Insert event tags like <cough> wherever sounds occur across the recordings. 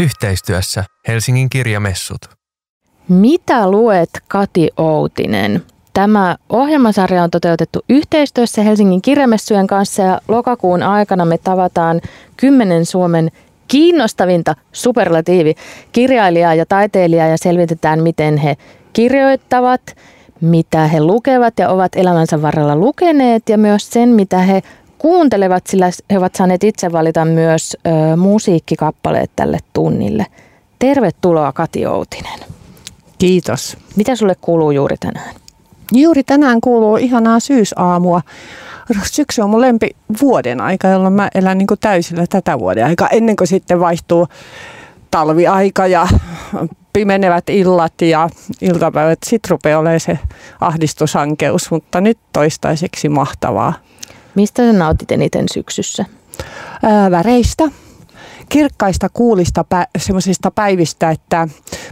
Yhteistyössä Helsingin kirjamessut. Mitä luet Kati Outinen? Tämä ohjelmasarja on toteutettu yhteistyössä Helsingin kirjamessujen kanssa ja lokakuun aikana me tavataan kymmenen Suomen kiinnostavinta superlatiivi kirjailijaa ja taiteilijaa ja selvitetään, miten he kirjoittavat, mitä he lukevat ja ovat elämänsä varrella lukeneet ja myös sen, mitä he kuuntelevat, sillä he ovat saaneet itse valita myös ö, musiikkikappaleet tälle tunnille. Tervetuloa Kati Outinen. Kiitos. Mitä sulle kuuluu juuri tänään? Juuri tänään kuuluu ihanaa syysaamua. Syksy on mun lempi vuoden aika, jolloin mä elän niin kuin täysillä tätä vuoden aikaa, ennen kuin sitten vaihtuu talviaika ja pimenevät illat ja iltapäivät. Sitten rupeaa olemaan se ahdistusankeus, mutta nyt toistaiseksi mahtavaa. Mistä sä nautit eniten syksyssä? Ää, väreistä, kirkkaista kuulista pä- semmoisista päivistä, että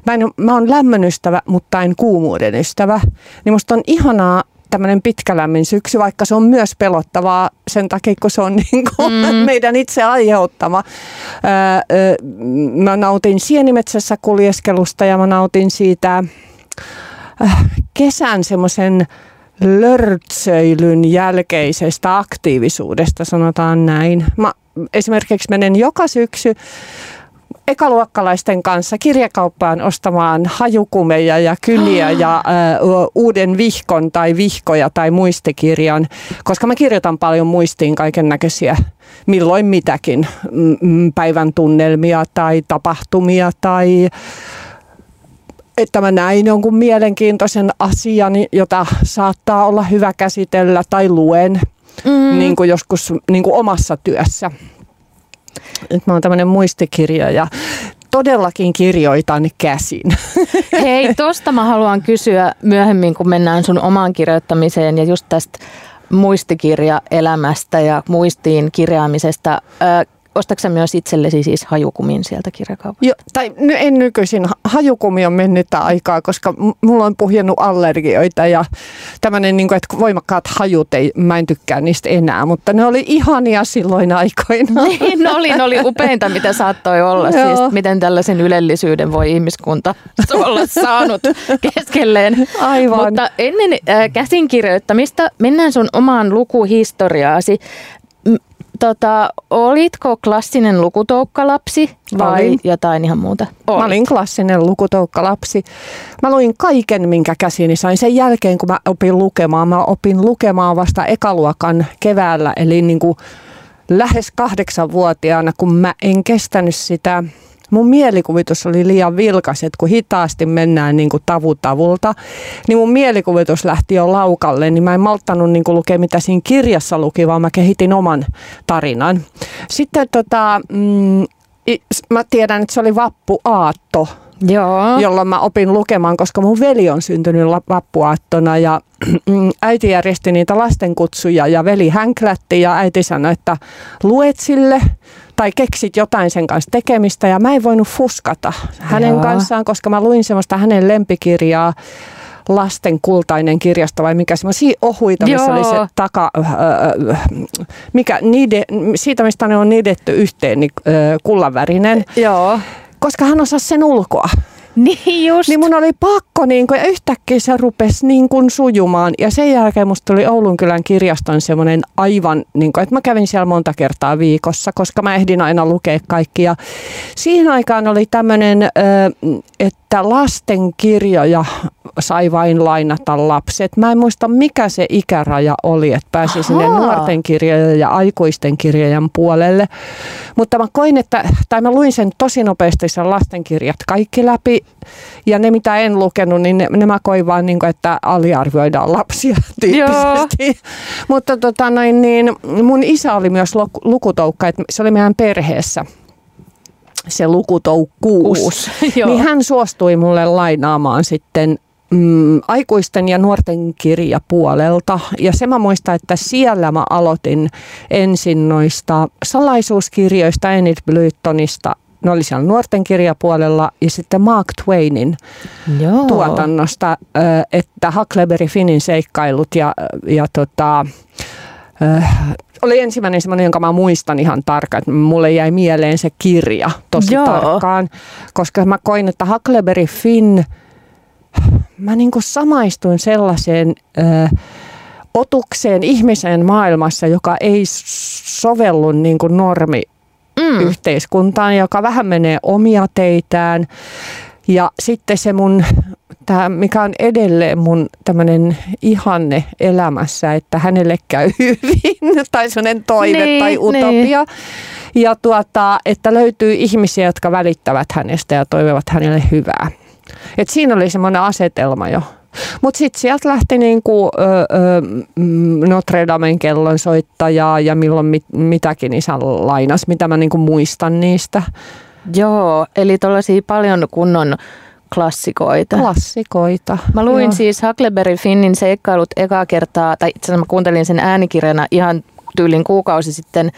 mä, en, mä oon lämmön ystävä, mutta en kuumuuden ystävä. Niin musta on ihanaa tämmöinen pitkälämmin syksy, vaikka se on myös pelottavaa sen takia, kun se on <laughs> niin kuin mm. meidän itse aiheuttama. Öö, mä nautin sienimetsässä kuljeskelusta ja mä nautin siitä äh, kesän semmoisen lörtsöilyn jälkeisestä aktiivisuudesta, sanotaan näin. Mä esimerkiksi menen joka syksy ekaluokkalaisten kanssa kirjakauppaan ostamaan hajukumeja ja kyliä <gasps> ja uh, uuden vihkon tai vihkoja tai muistikirjan, koska mä kirjoitan paljon muistiin kaiken näköisiä milloin mitäkin päivän tunnelmia tai tapahtumia tai että mä näin jonkun mielenkiintoisen asian, jota saattaa olla hyvä käsitellä tai luen mm. niin kuin joskus niin kuin omassa työssä. Nyt mä oon tämmöinen muistikirja ja todellakin kirjoitan käsin. <laughs> Hei, tosta mä haluan kysyä myöhemmin, kun mennään sun omaan kirjoittamiseen ja just tästä muistikirjaelämästä ja muistiin kirjaamisesta. Ostatko myös itsellesi siis hajukumin sieltä kirjakaupasta? Joo, tai en nykyisin. Hajukumi on mennyttä aikaa, koska mulla on puhjennut allergioita ja tämmöinen, niin kuin, että voimakkaat hajut, ei, mä en tykkää niistä enää, mutta ne oli ihania silloin aikoina. <laughs> Niin, ne oli, ne oli upeinta, mitä saattoi olla. siis, miten tällaisen ylellisyyden voi ihmiskunta <laughs> olla saanut keskelleen. Aivan. Mutta ennen äh, käsinkirjoittamista mennään sun omaan lukuhistoriaasi. Tota, olitko klassinen lukutoukkkalapsi vai olin. jotain ihan muuta? Olit. Mä olin klassinen lukutoukkkalapsi. Mä luin kaiken, minkä käsini sain. Sen jälkeen, kun mä opin lukemaan, mä opin lukemaan vasta ekaluokan keväällä, eli niin kuin lähes kahdeksanvuotiaana, kun mä en kestänyt sitä mun mielikuvitus oli liian vilkas, että kun hitaasti mennään niin kuin tavu tavulta, niin mun mielikuvitus lähti jo laukalle, niin mä en malttanut niin kuin lukea mitä siinä kirjassa luki, vaan mä kehitin oman tarinan. Sitten tota, mm, mä tiedän, että se oli vappu Aatto, Joo. jolloin mä opin lukemaan, koska mun veli on syntynyt vappuaattona ja <clears throat> äiti järjesti niitä lastenkutsuja ja veli hänklätti ja äiti sanoi, että luet sille tai keksit jotain sen kanssa tekemistä ja mä en voinut fuskata hänen Joo. kanssaan, koska mä luin semmoista hänen lempikirjaa lasten kultainen kirjasto vai mikä semmoisia ohuita, missä Joo. oli se taka, äh, mikä niide, siitä mistä ne on niidetty yhteen, niin äh, kullanvärinen. Joo. Koska hän osasi sen ulkoa. <laughs> Niin just. Niin mun oli pakko, niin kuin, ja yhtäkkiä se rupesi niin kuin sujumaan. Ja sen jälkeen musta tuli Oulunkylän kirjaston semmoinen aivan, niin kuin, että mä kävin siellä monta kertaa viikossa, koska mä ehdin aina lukea kaikki. Ja siihen aikaan oli tämmöinen, että lasten kirjoja sai vain lainata lapset. Mä en muista mikä se ikäraja oli, että pääsi Aha. sinne nuorten kirjojen ja aikuisten kirjojen puolelle. Mutta mä koin, että, tai mä luin sen tosi nopeasti sen lastenkirjat kaikki läpi. Ja ne mitä en lukenut, niin ne, ne mä koin vaan, niin kuin, että aliarvioidaan lapsia <laughs> tyyppisesti. Mutta tota noin, niin mun isä oli myös lukutoukka, että se oli meidän perheessä se lukutoukkuus, <laughs> niin hän suostui mulle lainaamaan sitten mm, aikuisten ja nuorten kirjapuolelta. Ja se mä muistan, että siellä mä aloitin ensin noista salaisuuskirjoista Enid Blytonista. Ne oli siellä nuorten kirjapuolella ja sitten Mark Twainin Joo. tuotannosta, että Huckleberry Finnin seikkailut ja, ja tota, äh, oli ensimmäinen semmoinen, jonka mä muistan ihan tarkkaan, että mulle jäi mieleen se kirja tosi Joo. tarkkaan, koska mä koin, että Huckleberry Finn, mä niin kuin samaistuin sellaiseen äh, otukseen ihmisen maailmassa, joka ei sovellu niin kuin normi Mm. yhteiskuntaan, joka vähän menee omia teitään. Ja sitten se mun, tää, mikä on edelleen mun tämmöinen ihanne elämässä, että hänelle käy <laughs> hyvin, tai sellainen toive Niin, tai utopia. Ja tuota, että löytyy ihmisiä, jotka välittävät hänestä ja toivovat hänelle hyvää. Et siinä oli semmoinen asetelma jo. Mutta sitten sieltä lähti niinku, ö, ö, mm, Notre Damen kellonsoittaja ja milloin mit, mitäkin isän lainas, mitä mä niinku muistan niistä. Joo, eli tuollaisia paljon kunnon klassikoita. Klassikoita. Mä luin Joo. siis Huckleberry Finnin seikkailut ekaa kertaa, tai itse asiassa mä kuuntelin sen äänikirjana ihan tyylin kuukausi sitten.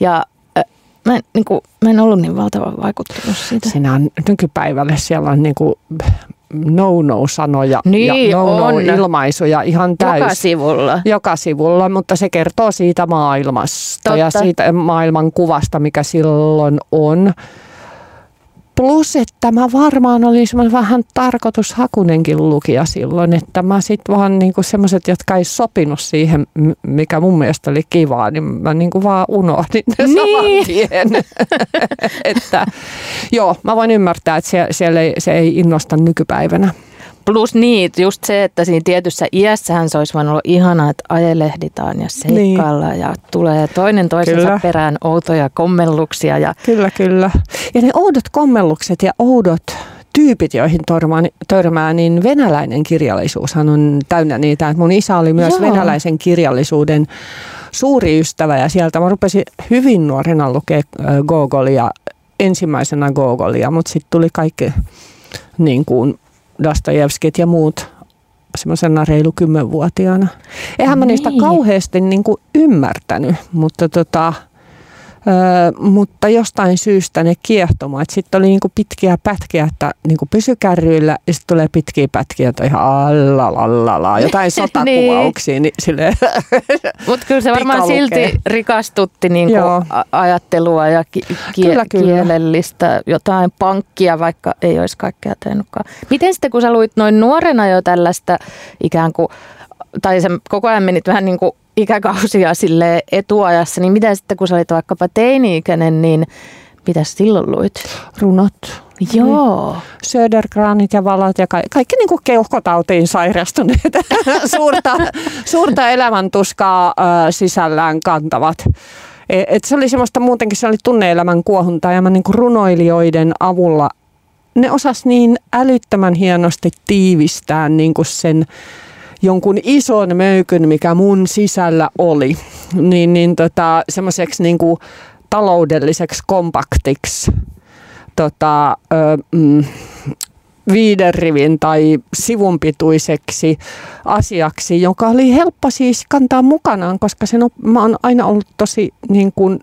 Ja äh, mä, en, niin kuin, mä en ollut niin valtavan vaikuttunut siitä. Siinä on nykypäivälle siellä on niinku no-no-sanoja Niin, ja on. no-no-ilmaisuja ihan täys. Joka sivulla. joka sivulla, mutta se kertoo siitä maailmasta Totta. ja siitä maailman kuvasta, mikä silloin on. Plus, että mä varmaan olin semmoinen vähän tarkoitushakunenkin lukija silloin, että mä sitten vaan niinku semmoiset, jotka ei sopinut siihen, mikä mun mielestä oli kivaa, niin mä niinku vaan unohdin ne Niin. saman tien. <laughs> että, joo, mä voin ymmärtää, että se, siellä ei, se ei innosta nykypäivänä. Plus niin, just se, että siinä tietyssä iässähän se olisi voinut olla ihanaa, että ajelehditaan ja seikkaillaan ja tulee toinen toisensa Kyllä. perään outoja kommelluksia. Ja Kyllä, kyllä. Ja ne oudot kommellukset ja oudot tyypit, joihin törmää, törmää, niin venäläinen kirjallisuushan on täynnä niitä. Että mun isä oli myös Joo. venäläisen kirjallisuuden suuri ystävä ja sieltä mä rupesin hyvin nuorena lukea Gogolia, ensimmäisenä Gogolia, mutta sitten tuli kaikki niin kuin Dostojevskit ja muut semmoisena reilu kymmenvuotiaana. Eihän mä niistä Niin. kauheasti niin kuin ymmärtänyt, mutta tota, Öö, mutta jostain syystä ne kiehtomaa. Sitten oli niinku pitkiä pätkiä, että niinku pysy kärryillä ja sitten tulee pitkiä pätkiä, että ihan allalalala, jotain <laughs> sotakuvauksia. niin silleen, <laughs> Mutta kyllä se varmaan silti rikastutti niinku Joo. a- ajattelua ja ki- kie- Kyllä, kyllä. kielellistä jotain pankkia, vaikka ei olisi kaikkea tehnytkaan. Miten sitten, kun sä luit noin nuorena jo tällaista ikään kuin, tai sä koko ajan menit vähän niin kuin ikäkausia sille etuajassa, niin mitä sitten, kun sä olit vaikkapa teini-ikäinen, niin mitä silloin luit? runot. Joo. Södergranit ja valot ja ka- kaikki niin kuin keuhkotautiin sairastuneet <laughs> suurta, suurta elämäntuskaa äh, sisällään kantavat. E- Et se oli semmoista muutenkin, se oli tunneelämän kuohuntaa ja mä niin kuin runoilijoiden avulla ne osas niin älyttömän hienosti tiivistää niin kuin sen jonkun ison möykyn, mikä mun sisällä oli, niin, niin tota, semmoiseksi niin kuin taloudelliseksi kompaktiksi tota, ö, mm, viiden rivin tai sivun pituiseksi asiaksi, joka oli helppo siis kantaa mukanaan, koska sen op- mä oon aina ollut tosi niin kuin,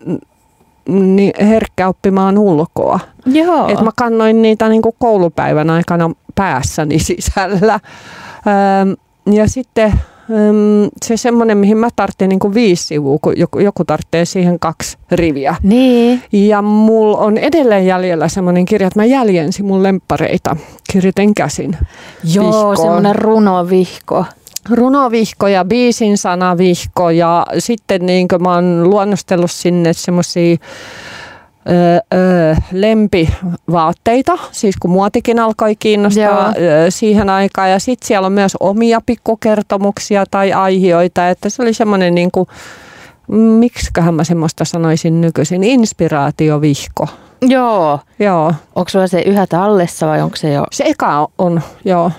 niin herkkä oppimaan ulkoa. Joo. Et mä kannoin niitä niin kuin koulupäivän aikana päässäni sisällä. Öm, ja sitten öm, se semmoinen, mihin mä tarvitsin niin viisi sivua, kun joku, joku tarvitsee siihen kaksi riviä. Niin. Ja mulla on edelleen jäljellä semmoinen kirja, että mä jäljensin mun lemppareita. Kirjoitin käsin. Joo, Vihkoon. semmoinen runovihko. Runovihko ja biisin sanavihko ja sitten niin mä oon luonnostellut sinne semmoisia lempivaatteita, siis kun muotikin alkoi kiinnostaa Joo. siihen aikaan. Ja sitten siellä on myös omia pikkukertomuksia tai aihioita, että se oli semmoinen niin kuin, miksiköhän mä semmoista sanoisin nykyisin, inspiraatiovihko. Joo. Joo, Onko sulla se yhä tallessa vai onko se jo se eka on, joo.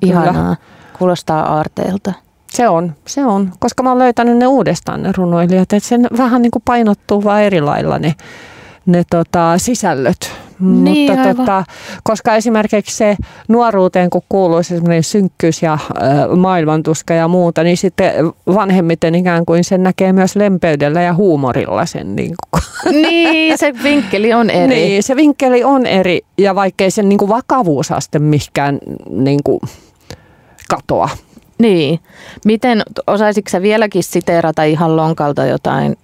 kyllä. ihanaa? Kuulostaa aarteelta. Se on, se on, koska mä oon löytänyt ne uudestaan ne runoilijat, että sen vähän niin kuin painottuu vaan eri lailla ne, ne tota, sisällöt. Niin, Mutta aivan. tota, koska esimerkiksi se nuoruuteen, kun kuuluu se semmoinen synkkyys ja ö, maailmantuska ja muuta, niin sitten vanhemmiten ikään kuin sen näkee myös lempeydellä ja huumorilla sen. Niin, kuin. niin, se vinkkeli on eri. niin se vinkkeli on eri ja vaikkei sen niin kuin vakavuusaste mihinkään niin kuin katoa. Niin. Miten, osaisitko sä vieläkin siteerata ihan lonkalta jotain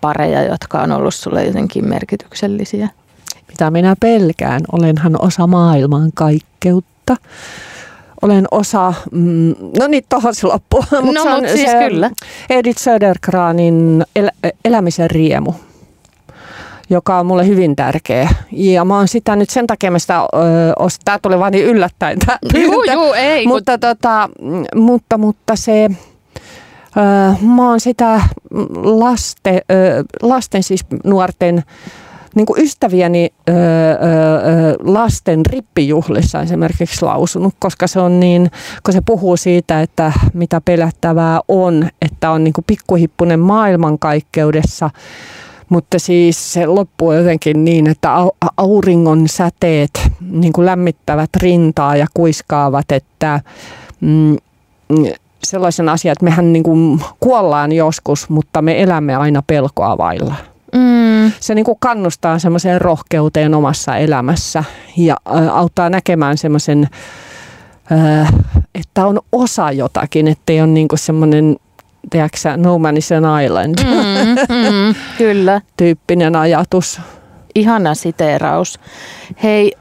pareja, jotka on ollut sulle jotenkin merkityksellisiä? Mitä minä pelkään? Olenhan osa maailman kaikkeutta. Olen osa, mm, no niin, tohon se loppu. <laughs> no, mutta siis se kyllä. Edith Södergranin el, elämisen riemu joka on mulle hyvin tärkeä. Ja mä oon sitä nyt sen takia, sitä, ö, tämä tuli vaan niin yllättäen Juu, juu, ei. Mutta, kun... tota, mutta, mutta se, mä oon sitä laste, lasten siis nuorten niin kuin ystävieni lasten rippijuhlissa esimerkiksi lausunut, koska se on niin, kun se puhuu siitä, että mitä pelättävää on, että on niin kuin pikkuhippunen maailmankaikkeudessa, mutta siis se loppuu jotenkin niin, että auringon säteet niin kuin lämmittävät rintaa ja kuiskaavat, että mm, sellaisen asian, että mehän niin kuin kuollaan joskus, mutta me elämme aina pelkoa vailla. Mm. Se niin kuin kannustaa semmoiseen rohkeuteen omassa elämässä ja auttaa näkemään semmoisen, että on osa jotakin, ettei ole niin kuin semmoinen tiedätkö, no man is an island. Mm, mm, <laughs> kyllä. Tyyppinen ajatus. Ihana siteeraus. Hei,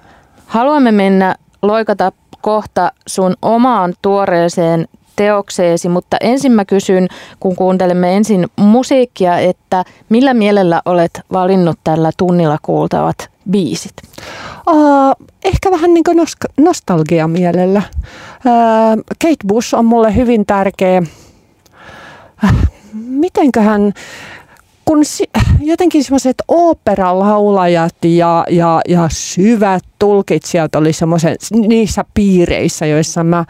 haluamme mennä loikata kohta sun omaan tuoreeseen teokseesi, mutta ensin mä kysyn, kun kuuntelemme ensin musiikkia, että millä mielellä olet valinnut tällä tunnilla kuultavat biisit? Uh, ehkä vähän niin kuin nostalgia mielellä. Uh, Kate Bush on mulle hyvin tärkeä mitenköhän, kun jotenkin semmoiset oopperalaulajat ja, ja, ja syvät tulkitsijat oli semmoisen niissä piireissä, joissa mä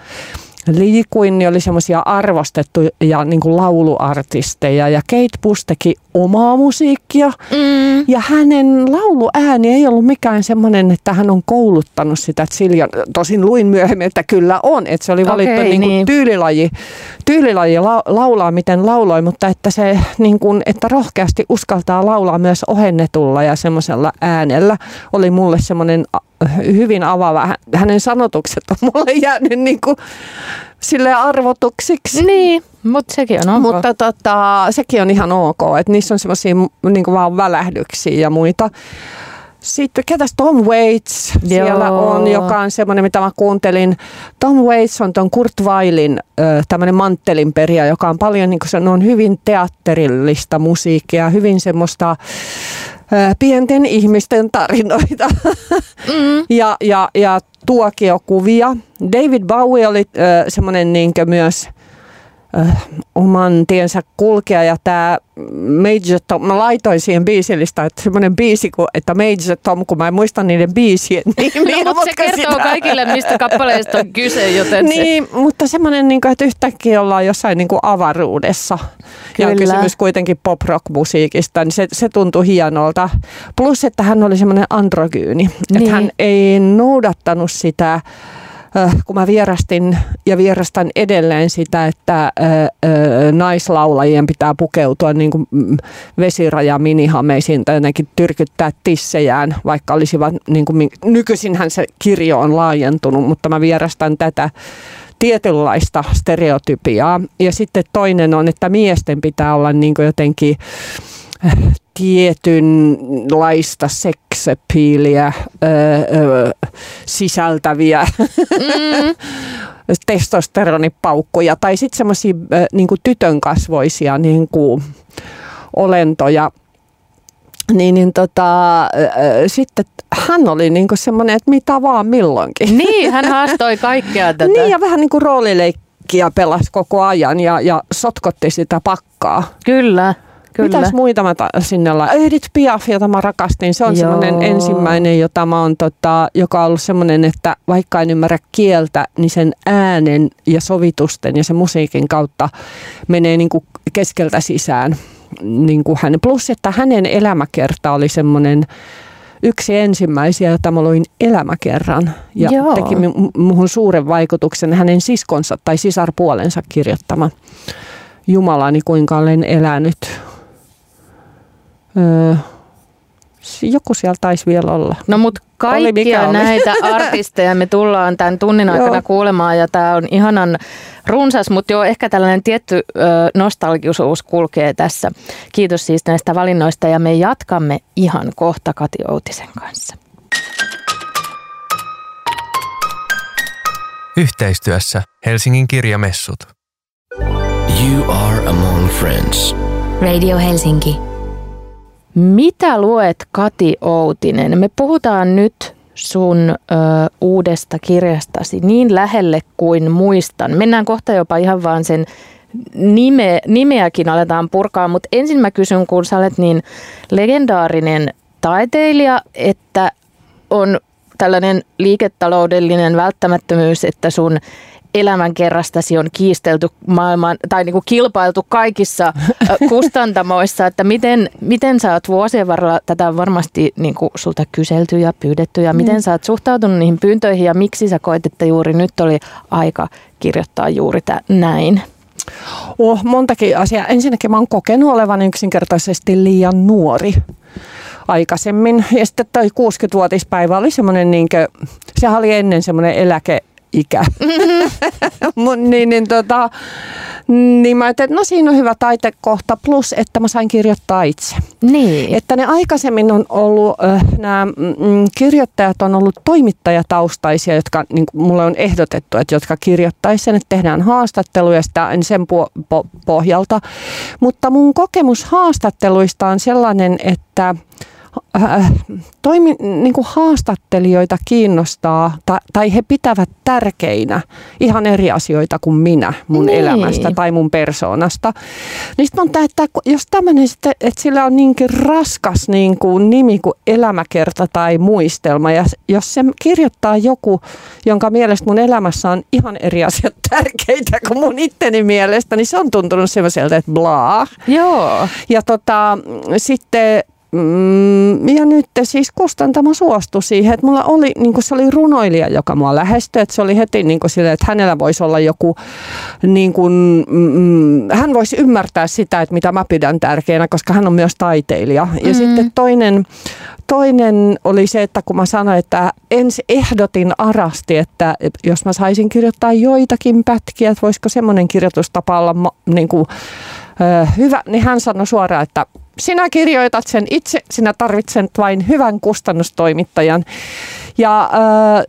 liikuin, oli semmoisia arvostettuja niin kuin lauluartisteja ja Kate Bush teki omaa musiikkia mm. ja hänen lauluääni ei ollut mikään semmoinen, että hän on kouluttanut sitä Siljan. Tosin luin myöhemmin, että kyllä on, että se oli valittu okay, niin kuin niin. tyylilaji, tyylilaji la, laulaa miten lauloi, mutta että se niin kuin, että rohkeasti uskaltaa laulaa myös ohennetulla ja semmoisella äänellä oli mulle semmoinen hyvin avaava. Hänen sanotukset on mulle jäänyt niin kuin sille arvotuksiksi. Niin, mutta sekin on ok. Mutta tota, sekin on ihan ok, että niissä on semmoisia niin vaan välähdyksiä ja muita. Sitten ketäs Tom Waits Joo. siellä on, joka on semmoinen, mitä mä kuuntelin. Tom Waits on ton Kurt Weilin tämmöinen manttelinperia, joka on paljon, niin kuin se on hyvin teatterillista musiikkia, hyvin semmoista pienten ihmisten tarinoita mm. <laughs> ja, ja, ja tuokiokuvia. David Bowie oli semmoinen niinkö myös äh, oman tiensä kulkea ja tämä Major Tom, mä laitoin siihen biisilista, että semmoinen biisi, kuin, että Major Tom, kun mä en muista niiden biisien <laughs> nimiä. No, mutta se kertoo sitä. kaikille, mistä kappaleista on kyse, joten Niin, se... mutta semmoinen, niin kuin, että yhtäkkiä ollaan jossain niin kuin avaruudessa. Kyllä. Ja on kysymys kuitenkin pop-rock-musiikista, niin se, se tuntui hienolta. Plus, että hän oli semmoinen androgyyni, niin. että hän ei noudattanut sitä Äh, kun mä vierastin ja vierastan edelleen sitä, että naislaulajien pitää pukeutua niin kuin mm, vesiraja minihameisiin tai jotenkin tyrkyttää tissejään, vaikka olisivat, niin kuin, nykyisinhän se kirjo on laajentunut, mutta mä vierastan tätä tietynlaista stereotypiaa. Ja sitten toinen on, että miesten pitää olla niin kuin jotenkin tietynlaista seksappiiliä sisältäviä mm. <laughs> testosteronipaukkuja tai sitten semmoisia niin tytön kasvoisia niin kuin olentoja. Niin, niin tota, sitten hän oli niin semmoinen, että mitä vaan milloinkin. Niin, hän <laughs> haastoi kaikkea tätä. niin, ja vähän niin kuin roolileikkiä pelasi koko ajan ja, ja sotkotti sitä pakkaa. Kyllä. Kyllä. Mitäs muita mä ta- sinne la- Edith Piaf, jota mä rakastin. Se on semmoinen ensimmäinen, jota mä oon, tota, joka on ollut semmoinen, että vaikka en ymmärrä kieltä, niin sen äänen ja sovitusten ja sen musiikin kautta menee niin kuin keskeltä sisään. Niin kuin hän. Plus, että hänen elämäkerta oli semmoinen yksi ensimmäisiä, jota mä luin elämäkerran. Ja Joo. teki muuhun suuren vaikutuksen hänen siskonsa tai sisarpuolensa kirjoittama. Jumalani, kuinka olen elänyt Öö, joku siellä taisi vielä olla. No mutta kaikkia näitä <laughs> artisteja me tullaan tämän tunnin aikana kuulemaan ja tämä on ihanan runsas, mutta jo ehkä tällainen tietty ö, nostalgisuus kulkee tässä. Kiitos siis näistä valinnoista ja me jatkamme ihan kohta Kati Outisen kanssa. Yhteistyössä Helsingin kirjamessut. You are among friends. Radio Helsinki. Mitä luet Kati Outinen? Me puhutaan nyt sun ö, uudesta kirjastasi niin lähelle kuin muistan. Mennään kohta jopa ihan vaan sen nime, nimeäkin aletaan purkaa, mutta ensin mä kysyn, kun sä olet niin legendaarinen taiteilija, että on tällainen liiketaloudellinen välttämättömyys, että sun elämänkerrastasi on kiistelty maailman, tai niin kuin kilpailtu kaikissa <laughs> kustantamoissa, että miten, miten sä oot vuosien varrella, tätä on varmasti niin kuin sulta kyselty ja pyydetty, ja miten mm. sä oot suhtautunut niihin pyyntöihin, ja miksi sä koet, että juuri nyt oli aika kirjoittaa juuri tä, näin? Oh, montakin asiaa. Ensinnäkin mä oon kokenut olevan yksinkertaisesti liian nuori aikaisemmin. Ja sitten toi 60-vuotispäivä oli semmoinen, niin kuin, sehän oli ennen semmoinen eläke ikä. <laughs> Mm-hmm. niin, niin, tota, niin mä ajattelin, että no siinä on hyvä taitekohta, plus että mä sain kirjoittaa itse. Niin. Että ne aikaisemmin on ollut, äh, nämä mm, kirjoittajat on ollut toimittajataustaisia, jotka niin mulle on ehdotettu, että jotka kirjoittaisi sen, että tehdään haastatteluja sitä sen po- po- pohjalta. Mutta mun kokemus haastatteluista on sellainen, että Äh, toimi, niin kuin haastattelijoita kiinnostaa tai, tai he pitävät tärkeinä ihan eri asioita kuin minä mun niin. elämästä tai mun persoonasta. Niin sitten monta, että jos tämmöinen sitten, että sillä on niinkin raskas niin kuin nimi kuin elämäkerta tai muistelma ja jos se kirjoittaa joku, jonka mielestä mun elämässä on ihan eri asiat <laughs> tärkeitä kuin mun itteni mielestä, niin se on tuntunut sellaiselta, että blaa. Joo. Ja tota, sitten Mm, ja nyt siis kustantamo suostui siihen, että mulla oli, niin se oli runoilija, joka mua lähestyi, että se oli heti niin sille, että hänellä voisi olla joku, niin kuin, mm, hän voisi ymmärtää sitä, että mitä mä pidän tärkeänä, koska hän on myös taiteilija. Ja mm. sitten toinen, toinen oli se, että kun mä sanoin, että ensin ehdotin arasti, että jos mä saisin kirjoittaa joitakin pätkiä, että voisiko semmoinen kirjoitustapa olla niin kuin, hyvä, niin hän sanoi suoraan, että sinä kirjoitat sen itse, sinä tarvitset vain hyvän kustannustoimittajan. Ja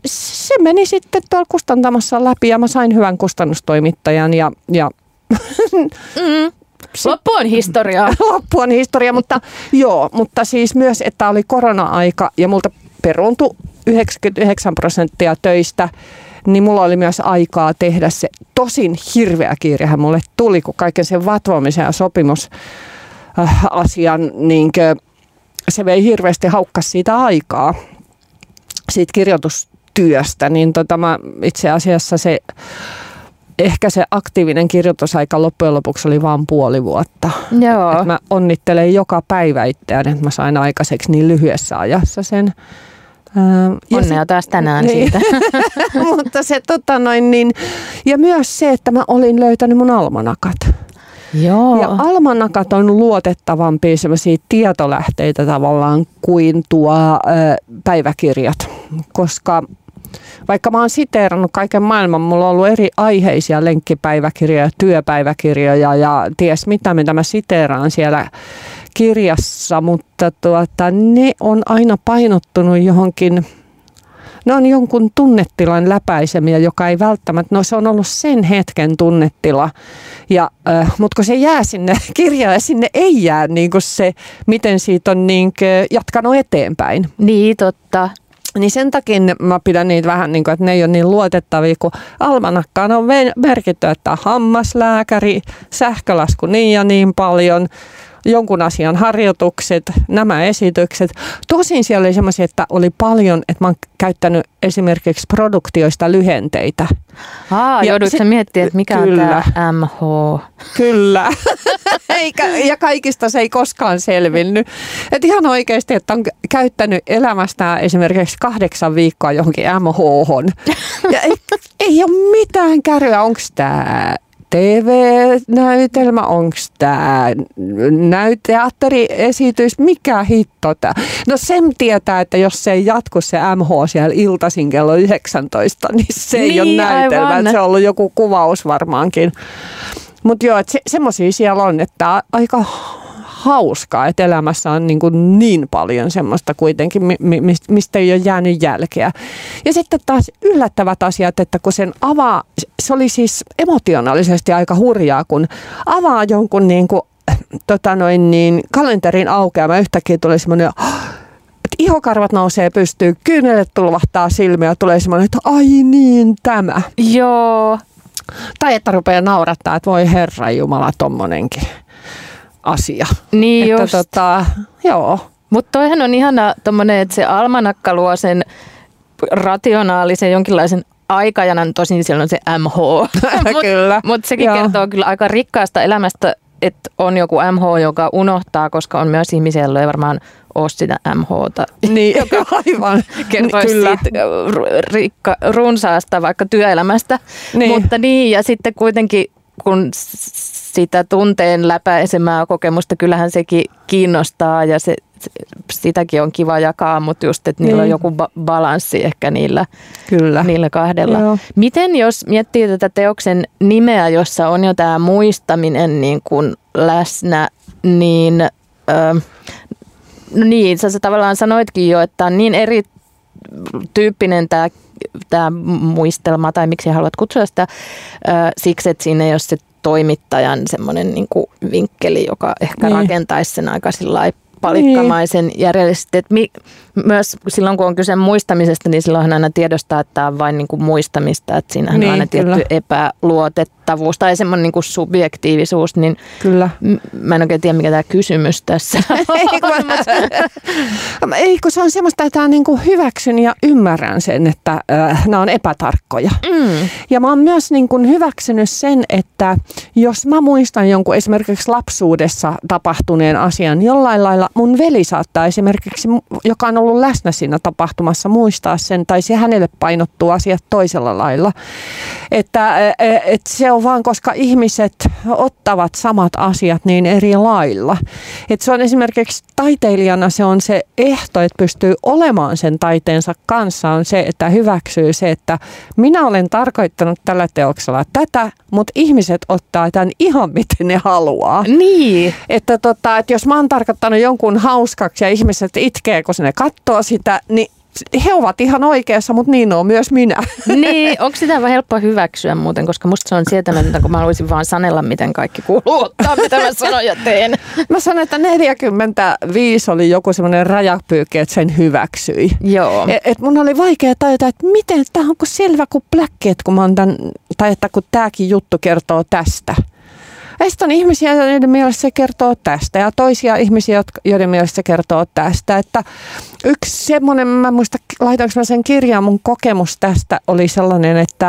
se meni sitten tuolla kustantamassa läpi ja mä sain hyvän kustannustoimittajan ja, ja <laughs> mm. <laughs> Loppu on historiaa. <laughs> Loppu on historia, mutta joo, mutta siis myös, että oli korona-aika ja multa peruuntui 99 prosenttia töistä, niin mulla oli myös aikaa tehdä se. Tosin hirveä kiirehän mulle tuli, kun kaiken sen vatvomisen ja sopimus Äh, asian, niin se vei hirveästi haukkas siitä aikaa, siitä kirjoitustyöstä, niin tota mä itse asiassa se ehkä se aktiivinen kirjoitusaika loppujen lopuksi oli vain puoli vuotta. Joo. Et mä onnittelen joka päivä itseään, että mä sain aikaiseksi niin lyhyessä ajassa sen. Ja Onnea sit, taas tänään niin. siitä. <laughs> Mutta se tota noin niin, ja myös se, että mä olin löytänyt mun almanakat. Joo. Ja almanakat on luotettavampia sellaisia tietolähteitä tavallaan kuin tuo ö, päiväkirjat, koska vaikka mä oon siteerannut kaiken maailman, mulla on ollut eri aiheisia lenkkipäiväkirjoja, työpäiväkirjoja ja ties mitä, mitä mä siteeraan siellä kirjassa, mutta tuota, ne on aina painottunut johonkin ne on jonkun tunnetilan läpäisemiä, joka ei välttämättä, no se on ollut sen hetken tunnetila, ja, äh, mutta kun se jää sinne <laughs> kirjaan ja sinne ei jää niin kuin se, miten siitä on niin jatkanut eteenpäin. Niin, totta. Niin sen takia mä pidän niitä vähän niin kuin, että ne ei ole niin luotettavia, kun almanakkaan on merkitty, että hammaslääkäri, sähkölasku niin ja niin paljon, jonkun asian harjoitukset, nämä esitykset. Tosin siellä oli semmoisia, että oli paljon, että mä oon käyttänyt esimerkiksi produktioista lyhenteitä. Aa, ja joudutko miettimään, että mikä kyllä, on tämä MH? Kyllä. <laughs> Eikä, ja kaikista se ei koskaan selvinnyt. Et ihan oikeasti, että on käyttänyt elämästään esimerkiksi kahdeksan viikkoa johonkin MH. Ja ei, ei ole mitään kärryä, onko tämä TV-näytelmä, onko tämä teatteriesitys, mikä hitto tämä? No sen tietää, että jos se ei jatku se MH siellä iltaisin kello 19, niin se ei Niin, ole näytelmä, aivan. se on ollut joku kuvaus varmaankin. Mutta joo, se, semmoisia siellä on, että aika hauskaa, että elämässä on niin, kuin niin paljon semmoista kuitenkin, mi- mi- mist- mistä ei ole jäänyt jälkeä. Ja sitten taas yllättävät asiat, että kun sen avaa, se oli siis emotionaalisesti aika hurjaa, kun avaa jonkun niin kuin, tota noin niin, kalenterin aukeama yhtäkkiä tulee semmoinen että ihokarvat nousee pystyyn, kyynelet tulvahtaa silmiä ja tulee semmoinen, että ai niin tämä. Joo, Tai että rupeaa naurattaa, että voi herra jumala tommonenkin asia. niin että just. tota, joo. Mutta toihan on ihana tommonen, että se almanakka luo sen rationaalisen jonkinlaisen aikajanan, tosin siellä on se MH. <laughs> Kyllä. Mutta sekin Joo. kertoo kyllä aika rikkaasta elämästä, että on joku MH, joka unohtaa, koska on myös ihmisiä, joilla ei varmaan ole sitä MHta. Niin, <laughs> <laughs> aivan. Kertoisi Kyllä. siitä rikka, runsaasta vaikka työelämästä. Niin. Mutta niin, ja sitten kuitenkin kun sitä tunteen läpäisemää kokemusta, kyllähän sekin kiinnostaa ja se, sitäkin on kiva jakaa, mutta just, että niillä on Niin. joku ba- balanssi ehkä niillä, Kyllä. niillä kahdella. Joo. Miten jos miettii tätä teoksen nimeä, jossa on jo tämä muistaminen niin kuin läsnä, niin, ö, no niin, sä, sä tavallaan sanoitkin jo, että on niin eri tyyppinen tämä tämä muistelma, tai miksi haluat kutsua sitä, siksi, että siinä ei ole se toimittajan semmoinen niin vinkkeli, joka ehkä Niin. rakentaisi sen aika sillä palikkamaisen järjellisesti. Että mi, myös silloin, kun on kyse muistamisesta, niin silloinhan aina tiedostaa, että tämä on vain niin kuin muistamista, että siinähän Niin, on aina tietty kyllä. epäluotettavuus tai semmoinen niin kuin subjektiivisuus, niin Kyllä. mä en oikein tiedä, mikä tämä kysymys tässä <laughs> ei, kun, mä- ei, kun se on semmoista, että mä niinku hyväksyn ja ymmärrän sen, että äh, nämä on epätarkkoja. Mm. Ja mä oon myös niin kuin hyväksynyt sen, että jos mä muistan jonkun esimerkiksi lapsuudessa tapahtuneen asian jollain lailla, mun veli saattaa esimerkiksi, joka on ollut läsnä siinä tapahtumassa, muistaa sen, tai se hänelle painottuu asiat toisella lailla. Että et se on vaan, koska ihmiset ottavat samat asiat niin eri lailla. Et se on esimerkiksi taiteilijana se on se ehto, että pystyy olemaan sen taiteensa kanssa, on se, että hyväksyy se, että minä olen tarkoittanut tällä teoksella tätä, mutta ihmiset ottaa tämän ihan miten ne haluaa. Niin, Että, tota, että jos mä oon tarkoittanut jonkun hauskaksi ja ihmiset itkee, kun ne katsoo sitä, niin he ovat ihan oikeassa, mutta niin on myös minä. <laughs> niin, onko sitä vähän helppo hyväksyä muuten, koska musta se on sietämätöntä, kun mä haluaisin vaan sanella, miten kaikki kuuluu ottaa, mitä mä sanon ja teen. <laughs> Mä sanoin, että 45 oli joku semmoinen rajapyykki, että sen hyväksyi. Joo. Et, et mun oli vaikea tajuta, että miten tämä on kuin selvä kuin pläkkeet, kun mä oon tän, tai että kun tämäkin juttu kertoo tästä. Ja sitten on ihmisiä, joiden mielestä se kertoo tästä ja toisia ihmisiä, joiden mielestä se kertoo tästä. Että yksi semmoinen, mä muista laitoinko mä sen kirjaan, mun kokemus tästä oli sellainen, että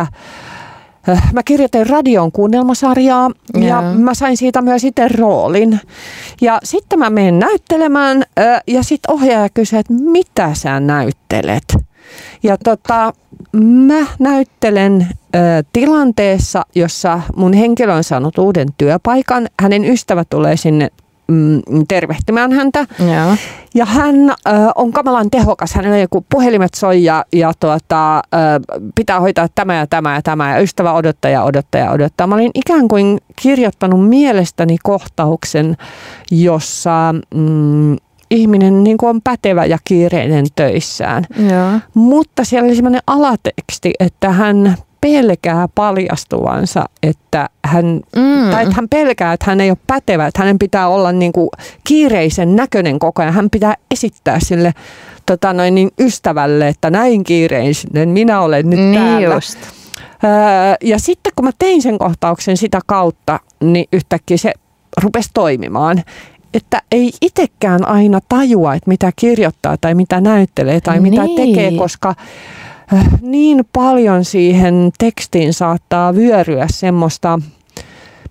äh, Mä kirjoitin radion kuunnelmasarjaa ja Joo. mä sain siitä myös itse roolin. Ja sitten mä menen näyttelemään äh, ja sitten ohjaaja kysyi, että mitä sä näyttelet? Ja tota, mä näyttelen ö, tilanteessa, jossa mun henkilö on saanut uuden työpaikan. Hänen ystävä tulee sinne mm, tervehtimään häntä. Joo. Ja hän ö, on kamalan tehokas. Hänellä joku puhelimet soi ja, ja tuota, ö, pitää hoitaa tämä ja tämä ja tämä. Ja ystävä odottaa ja odottaa ja odottaa. Mä olin ikään kuin kirjoittanut mielestäni kohtauksen, jossa mm, ihminen niin kuin on pätevä ja kiireinen töissään. Joo. Mutta siellä oli sellainen alateksti, että hän pelkää paljastuvansa, että hän, Mm. tai että hän pelkää, että hän ei ole pätevä, että hänen pitää olla niin kuin kiireisen näköinen koko ajan. Hän pitää esittää sille tota noin, niin ystävälle, että näin kiireisen minä olen nyt Niin täällä. just. Öö, ja sitten kun mä tein sen kohtauksen sitä kautta, niin yhtäkkiä se rupesi toimimaan. Että ei itsekään aina tajua, että mitä kirjoittaa tai mitä näyttelee tai mitä Niin. tekee, koska äh, niin paljon siihen tekstiin saattaa vyöryä semmoista,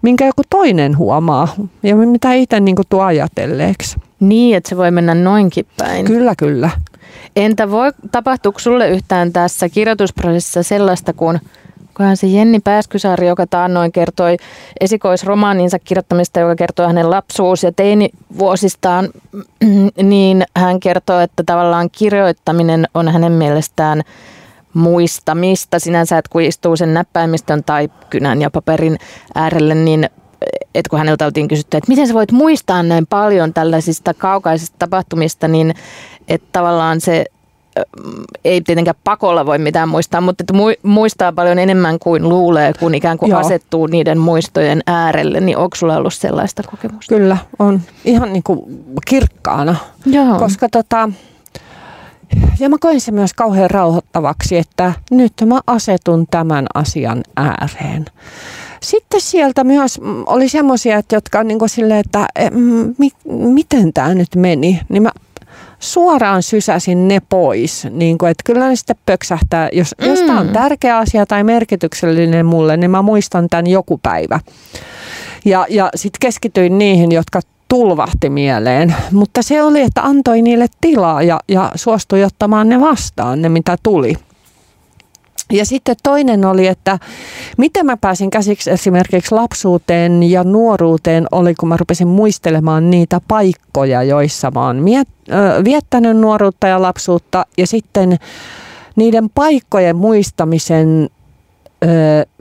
minkä joku toinen huomaa ja mitä itse niin tuo ajatelleeksi. Niin, että se voi mennä noinkin päin. Kyllä, kyllä. Entä voi, tapahtuuko sulle yhtään tässä kirjoitusprosessissa sellaista, kun Onkohan se Jenni Pääskysaari, joka taannoin kertoi esikoisromaaninsa kirjoittamista, joka kertoo hänen lapsuus- ja teinivuosistaan, <clears throat> niin hän kertoo, että tavallaan kirjoittaminen on hänen mielestään muistamista. Sinänsä, että kun istuu sen näppäimistön tai kynän ja paperin äärelle, niin että kun häneltä oltiin kysytty, että miten sä voit muistaa näin paljon tällaisista kaukaisista tapahtumista, niin että tavallaan se ei tietenkään pakolla voi mitään muistaa, mutta että muistaa paljon enemmän kuin luulee, kun ikään kuin Joo. asettuu niiden muistojen äärelle. Niin onko sulla ollut sellaista kokemusta? Kyllä, on ihan niin kuin kirkkaana. Joo. Koska tota, ja mä koin se myös kauhean rauhoittavaksi, että nyt mä asetun tämän asian ääreen. Sitten sieltä myös oli semmoisia, jotka on niin kuin silleen, että mi, miten tämä nyt meni. Niin mä suoraan sysäsin ne pois. Niin kuin, että kyllä ne sitten pöksähtää. Jos, mm. jos tämä on tärkeä asia tai merkityksellinen mulle, niin mä muistan tämän joku päivä. Ja, ja sitten keskityin niihin, jotka tulvahti mieleen. Mutta se oli, että antoi niille tilaa ja, ja suostui ottamaan ne vastaan, ne mitä tuli. Ja sitten toinen oli, että miten mä pääsin käsiksi esimerkiksi lapsuuteen ja nuoruuteen oli, kun mä rupesin muistelemaan niitä paikkoja, joissa mä oon miet- viettänyt nuoruutta ja lapsuutta. Ja sitten niiden paikkojen muistamisen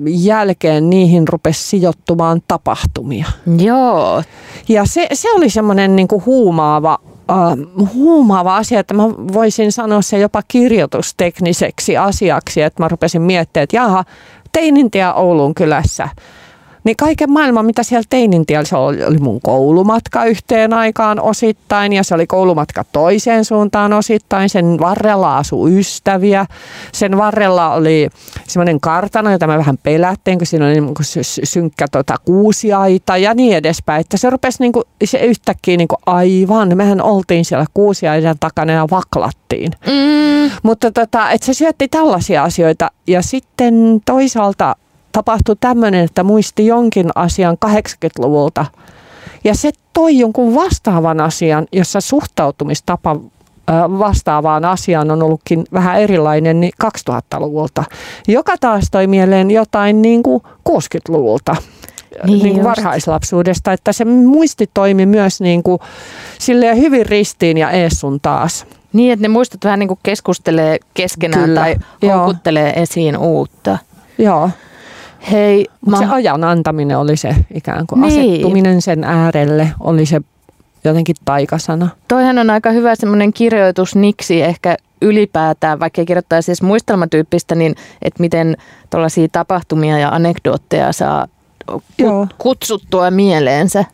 jälkeen niihin rupesi sijoittumaan tapahtumia. Joo. Ja se, se oli semmoinen niin huumaava uh, huumaava asia, että mä voisin sanoa se jopa kirjoitustekniseksi asiaksi, että mä rupesin miettimään, että jaha, Teinintia Oulun kylässä – niin kaiken maailman, mitä siellä Teinintiellä, se oli, oli mun koulumatka yhteen aikaan osittain ja se oli koulumatka toiseen suuntaan osittain. Sen varrella asui ystäviä. Sen varrella oli semmoinen kartano, jota mä vähän pelättiin, kun siinä oli niin synkkä tota, kuusiaita ja niin edespäin. Että se rupesi niin kuin, se yhtäkkiä niin kuin aivan, mehän oltiin siellä kuusiaidan takana ja vaklattiin. Mm. Mutta tota, että se syötti tällaisia asioita ja sitten toisaalta tapahtui tämmöinen, että muisti jonkin asian 80-luvulta. Ja se toi jonkun vastaavan asian, jossa suhtautumistapa vastaavaan asiaan on ollutkin vähän erilainen niin 2000-luvulta, joka taas toi mieleen jotain niin kuin 60-luvulta. Niin, niin kuin varhaislapsuudesta, että se muisti toimi myös niin kuin, hyvin ristiin ja ees sun taas. Niin, että ne muistot vähän niin kuin keskustelee keskenään Kyllä, tai houkuttelee esiin uutta. Joo. Hei, mä... Se ajan antaminen oli se ikään kuin niin. asettuminen sen äärelle, oli se jotenkin taikasana. Toihan on aika hyvä semmoinen kirjoitusniksi ehkä ylipäätään, vaikka ei kirjoittaisi edes muistelmatyyppistä, niin että miten tuollaisia tapahtumia ja anekdootteja saa Joo. kutsuttua mieleensä.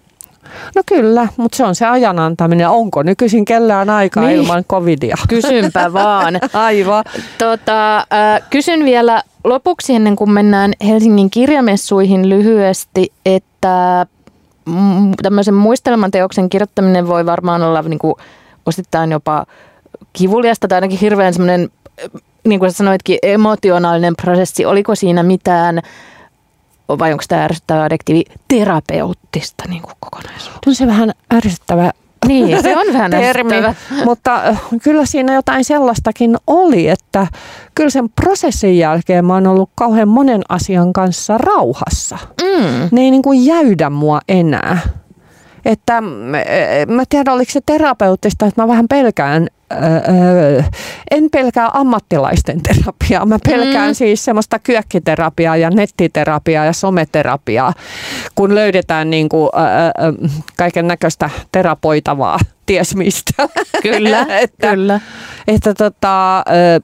No kyllä, mutta se on se ajan antaminen. Onko nykyisin kellään aikaa niin. ilman covidia? <laughs> Kysynpä vaan. <laughs> Aivan. Tota, äh, kysyn vielä lopuksi ennen kuin mennään Helsingin kirjamessuihin lyhyesti, että tämmöisen muistelmateoksen kirjoittaminen voi varmaan olla niin kuin osittain jopa kivuliasta tai ainakin hirveän semmoinen, niin kuin sä sanoitkin, emotionaalinen prosessi. Oliko siinä mitään vai onko tämä ärsyttävä adjektiivi terapeuttista niin kuin kokonaisuutta? On se vähän ärsyttävä niin, se on vähän termi, mutta kyllä siinä jotain sellaistakin oli, että kyllä sen prosessin jälkeen mä oon ollut kauhean monen asian kanssa rauhassa. Mm. Ne ei niin kuin jäydä mua enää. Että mä tiedän, oliko se terapeuttista, että mä vähän pelkään öö, en pelkää ammattilaisten terapiaa. Mä pelkään mm. siis semmoista kyökkiterapiaa ja nettiterapiaa ja someterapiaa, kun löydetään niin kuin, öö, kaiken näköistä terapoitavaa ties mistä. Kyllä, <laughs> että, kyllä. Että tota, öö,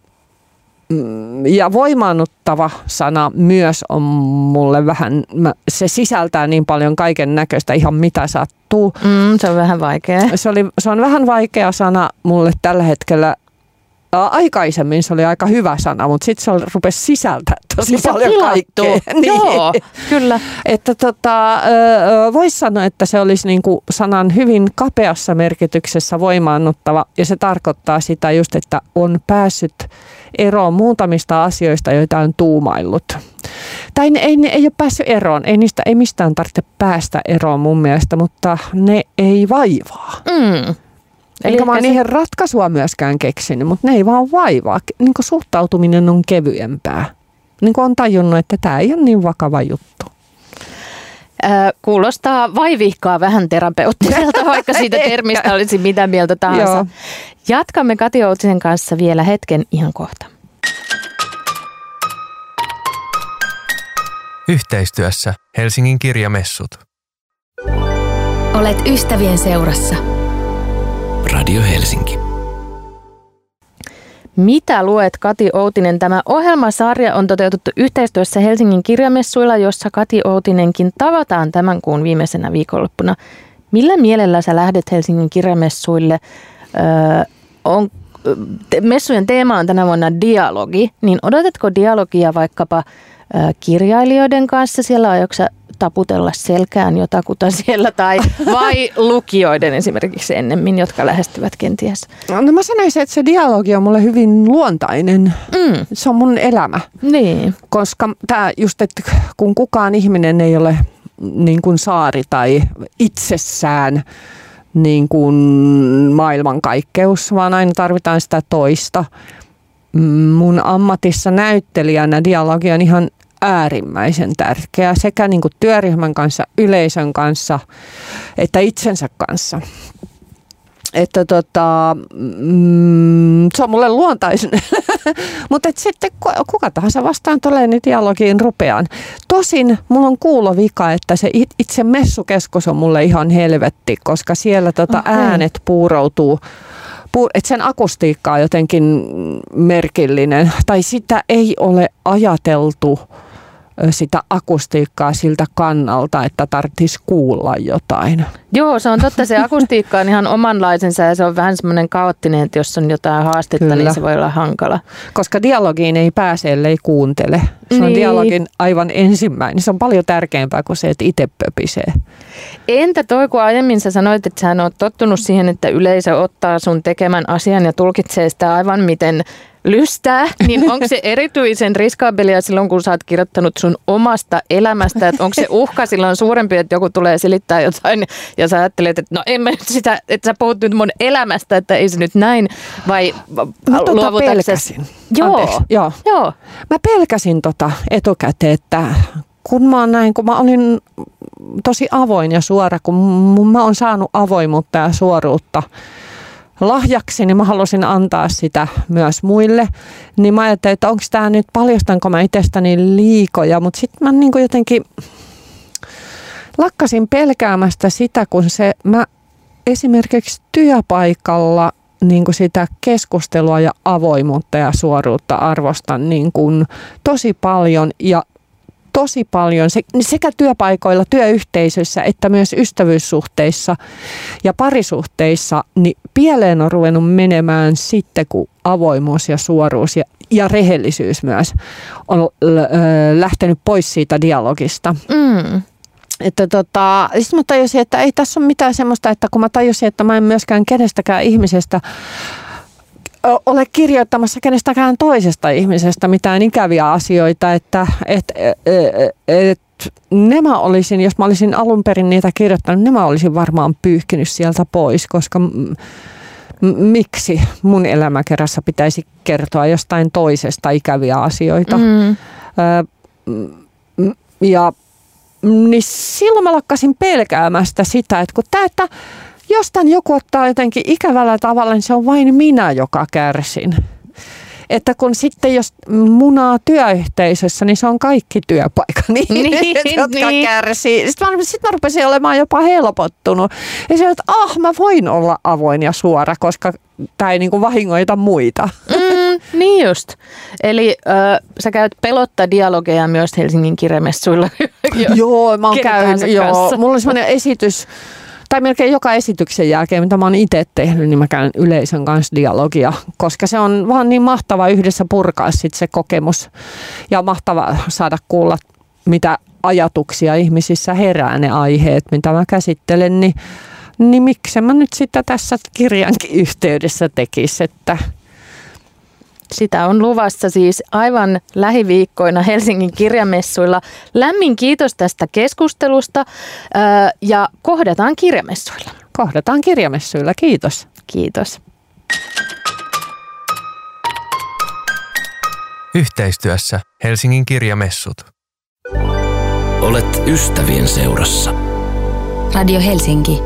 ja voimaannuttava sana myös on mulle vähän, se sisältää niin paljon kaiken näköistä ihan mitä sattuu. Mm, se on vähän vaikea. Se, oli, se on vähän vaikea sana mulle tällä hetkellä aikaisemmin se oli aika hyvä sana, mutta sitten se rupesi sisältää tosi niin paljon kaikkea. <laughs> niin. Joo, kyllä. Että tota, voisi sanoa, että se olisi niinku sanan hyvin kapeassa merkityksessä voimaannuttava ja se tarkoittaa sitä just, että on päässyt eroon muutamista asioista, joita on tuumaillut. Tai ne ei, ne ei ole päässyt eroon, ei niistä ei mistään tarvitse päästä eroon mun mielestä, mutta ne ei vaivaa. Mm. Eli mä niihin se... ratkaisua myöskään keksinyt, mutta ne ei vaan vaivaa. Niin suhtautuminen on kevyempää. niin kuin on tajunnut, että tämä ei ole niin vakava juttu. Ää, kuulostaa vaivihkaa vähän terapeuttiselta, <laughs> vaikka siitä termistä olisi mitä mieltä tahansa. Joo. Jatkamme Kati Outisen kanssa vielä hetken ihan kohta. Yhteistyössä Helsingin kirjamessut. Olet ystävien seurassa. Radio Helsinki. Mitä luet Kati Outinen? Tämä ohjelmasarja on toteutettu yhteistyössä Helsingin kirjamessuilla, jossa Kati Outinenkin tavataan tämän kuun viimeisenä viikonloppuna. Millä mielellä sä lähdet Helsingin kirjamessuille? Öö, on, te- messujen teema on tänä vuonna dialogi, niin odotatko dialogia vaikkapa ö, kirjailijoiden kanssa? Siellä aiotko taputella selkään jotakuta <laughs> siellä tai vai lukijoiden esimerkiksi ennemmin, jotka lähestyvät kenties? No mä sanoisin, että se dialogi on mulle hyvin luontainen. Mm, Se on mun elämä. niin. Koska tämä just, että kun kukaan ihminen ei ole niin kuin saari tai itsessään niin kuin maailmankaikkeus, vaan aina tarvitaan sitä toista. Mm, Mun ammatissa näyttelijänä dialogi on ihan äärimmäisen tärkeä sekä niin kuin työryhmän kanssa, yleisön kanssa että itsensä kanssa. Että tota, mm, se on mulle luontaisen. <laughs> Mutta sitten ku- kuka tahansa vastaan tulee, niin dialogiin rupean. Tosin mulla on kuulovika, että se it- itse messukeskus on mulle ihan helvetti, koska siellä tota Okei. äänet puuroutuu. Puu, että sen akustiikka on jotenkin merkillinen. Tai sitä ei ole ajateltu sitä akustiikkaa siltä kannalta, että tarvitsisi kuulla jotain. Joo, se on totta. Se <laughs> akustiikka on ihan omanlaisensa ja se on vähän semmoinen kaoottinen, että jos on jotain haastetta, Kyllä. niin se voi olla hankala. Koska dialogiin ei pääse, ellei kuuntele. Se on Niin. dialogin aivan ensimmäinen. Se on paljon tärkeämpää kuin se, että itse pöpisee. Entä toi, kun aiemmin sä sanoit, että sä oot tottunut siihen, että yleisö ottaa sun tekemän asian ja tulkitsee sitä aivan miten lystää, niin onko se erityisen riskaabelia silloin, kun sä oot kirjoittanut sun omasta elämästä, että onko se uhka silloin suurempi, että joku tulee selittää jotain ja sä ajattelet, että no en mä nyt sitä, että sä puhut nyt mun elämästä, että ei se nyt näin, vai Mä tota pelkäsin. Joo, Anteeksi, joo. joo. Mä pelkäsin tota etukäteen, että kun mä oon näin, kun mä olin tosi avoin ja suora, kun mä oon saanut avoimuutta ja suoruutta lahjaksi, niin mä halusin antaa sitä myös muille. Niin mä ajattelin, että onko tämä nyt, paljastanko mä itsestäni liikoja, mutta sitten mä niin jotenkin lakkasin pelkäämästä sitä, kun se, mä esimerkiksi työpaikalla niin kuin sitä keskustelua ja avoimuutta ja suoruutta arvostan niin kuin tosi paljon ja tosi paljon se- sekä työpaikoilla, työyhteisöissä että myös ystävyyssuhteissa ja parisuhteissa, niin pieleen on ruvennut menemään sitten, kun avoimuus ja suoruus ja, ja rehellisyys myös on lähtenyt pois siitä dialogista. Mm. Että tota, sitten mä tajusin, että ei tässä ole mitään semmoista, että kun mä tajusin, että mä en myöskään kenestäkään ihmisestä ole kirjoittamassa kenestäkään toisesta ihmisestä mitään ikäviä asioita, että et, et, et, ne mä olisin, jos mä olisin alun perin niitä kirjoittanut, ne mä olisin varmaan pyyhkinyt sieltä pois, koska m- miksi mun elämäkerrassa pitäisi kertoa jostain toisesta ikäviä asioita. Mm. Ö, ja niin silloin mä lakkasin pelkäämästä sitä, että kun tää, että jos tän joku ottaa jotenkin ikävällä tavalla, niin se on vain minä, joka kärsin. Että kun sitten jos munaa työyhteisössä, niin se on kaikki työpaikan ihmiset, <laughs> Niin, jotka niin. kärsii. Sitten mä, sit mä rupesin olemaan jopa helpottunut. Ja se, että ah, mä voin olla avoin ja suora, koska tämä ei niinku vahingoita muita. <laughs> Mm, niin just. Eli ö, sä käyt pelotta dialogeja myös Helsingin kirjamessuilla. Joo, mä oon käynyt, joo. Mulla on semmoinen esitys, tai melkein joka esityksen jälkeen, mitä mä oon itse tehnyt, niin mä käyn yleisön kanssa dialogia, koska se on vaan niin mahtava yhdessä purkaa sit se kokemus. Ja mahtava saada kuulla, mitä ajatuksia ihmisissä herää ne aiheet, mitä mä käsittelen, niin, niin miksi mä nyt sitä tässä kirjankin yhteydessä tekisi, että Sitä on luvassa siis aivan lähiviikkoina Helsingin kirjamessuilla. Lämmin kiitos tästä keskustelusta ja kohdataan kirjamessuilla. kohdataan kirjamessuilla. Kiitos. Kiitos. Yhteistyössä Helsingin kirjamessut. Olet ystävien seurassa. Radio Helsinki